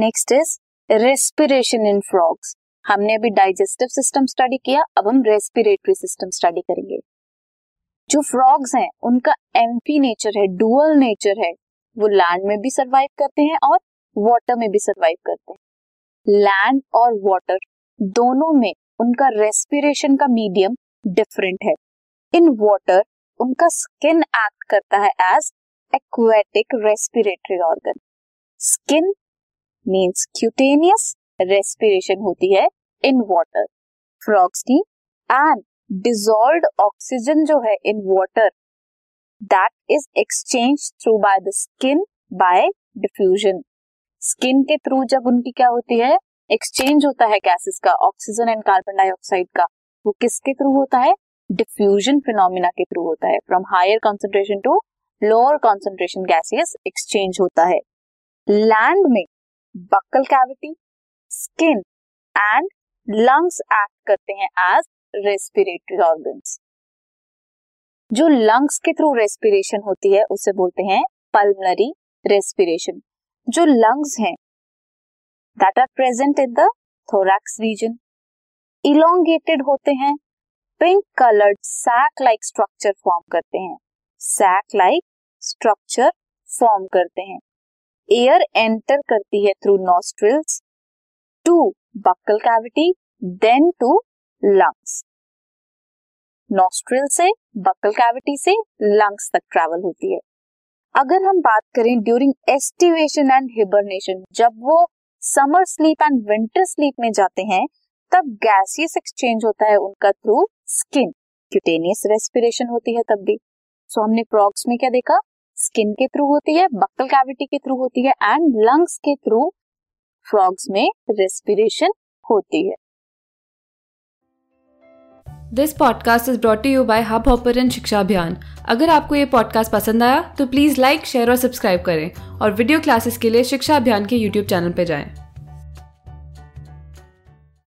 Next is respiration in frogs हमने अभी digestive system study किया, अब हम रेस्पिरेटरी सिस्टम स्टडी करेंगे। जो फ्रॉग्स हैं, उनका एम्फी नेचर है डुअल नेचर है। वो लैंड में भी सरवाइव करते हैं और वाटर में भी सरवाइव करते हैं। लैंड और वाटर दोनों में उनका रेस्पिरेशन का मीडियम डिफरेंट है। इन वाटर उनका स्किन एक्ट करता है as aquatic respiratory organ skin means cutaneous respiration होती है इन वाटर फ्रॉग्स की एंड डिजोल्व ऑक्सीजन जो है in water that is exchange through by the skin by diffusion skin के थ्रू जब उनकी क्या होती है? एक्सचेंज होता है गैसेस का ऑक्सीजन एंड कार्बन डाइऑक्साइड का. वो किसके थ्रू होता है? डिफ्यूजन फिनोमिना के थ्रू होता है. From higher concentration to lower concentration gases exchange होता है. लैंड में buccal cavity skin and lungs act करते हैं एज रेस्पिरेटरी ऑर्गन्स जो लंग्स के थ्रू रेस्पिरेशन होती है, उसे बोलते हैं पल्मनरी रेस्पिरेशन जो लंग्स हैं that are present in the thorax region elongated होते हैं pink coloured sac like structure form करते हैं. सैक लाइक स्ट्रक्चर फॉर्म करते हैं. एयर एंटर करती है through nostrils to buccal cavity then to lungs nostril से बक्कल कैविटी से लंग्स तक ट्रेवल होती है। अगर हम बात करें ड्यूरिंग एस्टिवेशन एंड हिबरनेशन जब वो summer sleep and winter sleep में जाते हैं तब गैसियस एक्सचेंज होता है उनका थ्रू स्किन क्यूटेनियस रेस्पिरेशन होती है तब भी। सो so, हमने प्रॉक्स में क्या देखा? स्किन के थ्रू होती है बक्कल कैविटी के थ्रू होती है एंड लंग्स के थ्रू फ्रॉग्स में रेस्पिरेशन होती है। This podcast is brought you by Hubhopper Shiksha Abhiyan अगर आपको ये पॉडकास्ट पसंद आया तो प्लीज़ लाइक शेयर और सब्सक्राइब करें। और वीडियो क्लासेस के लिए शिक्षा अभियान के यूट्यूब चैनल पर जाएँ।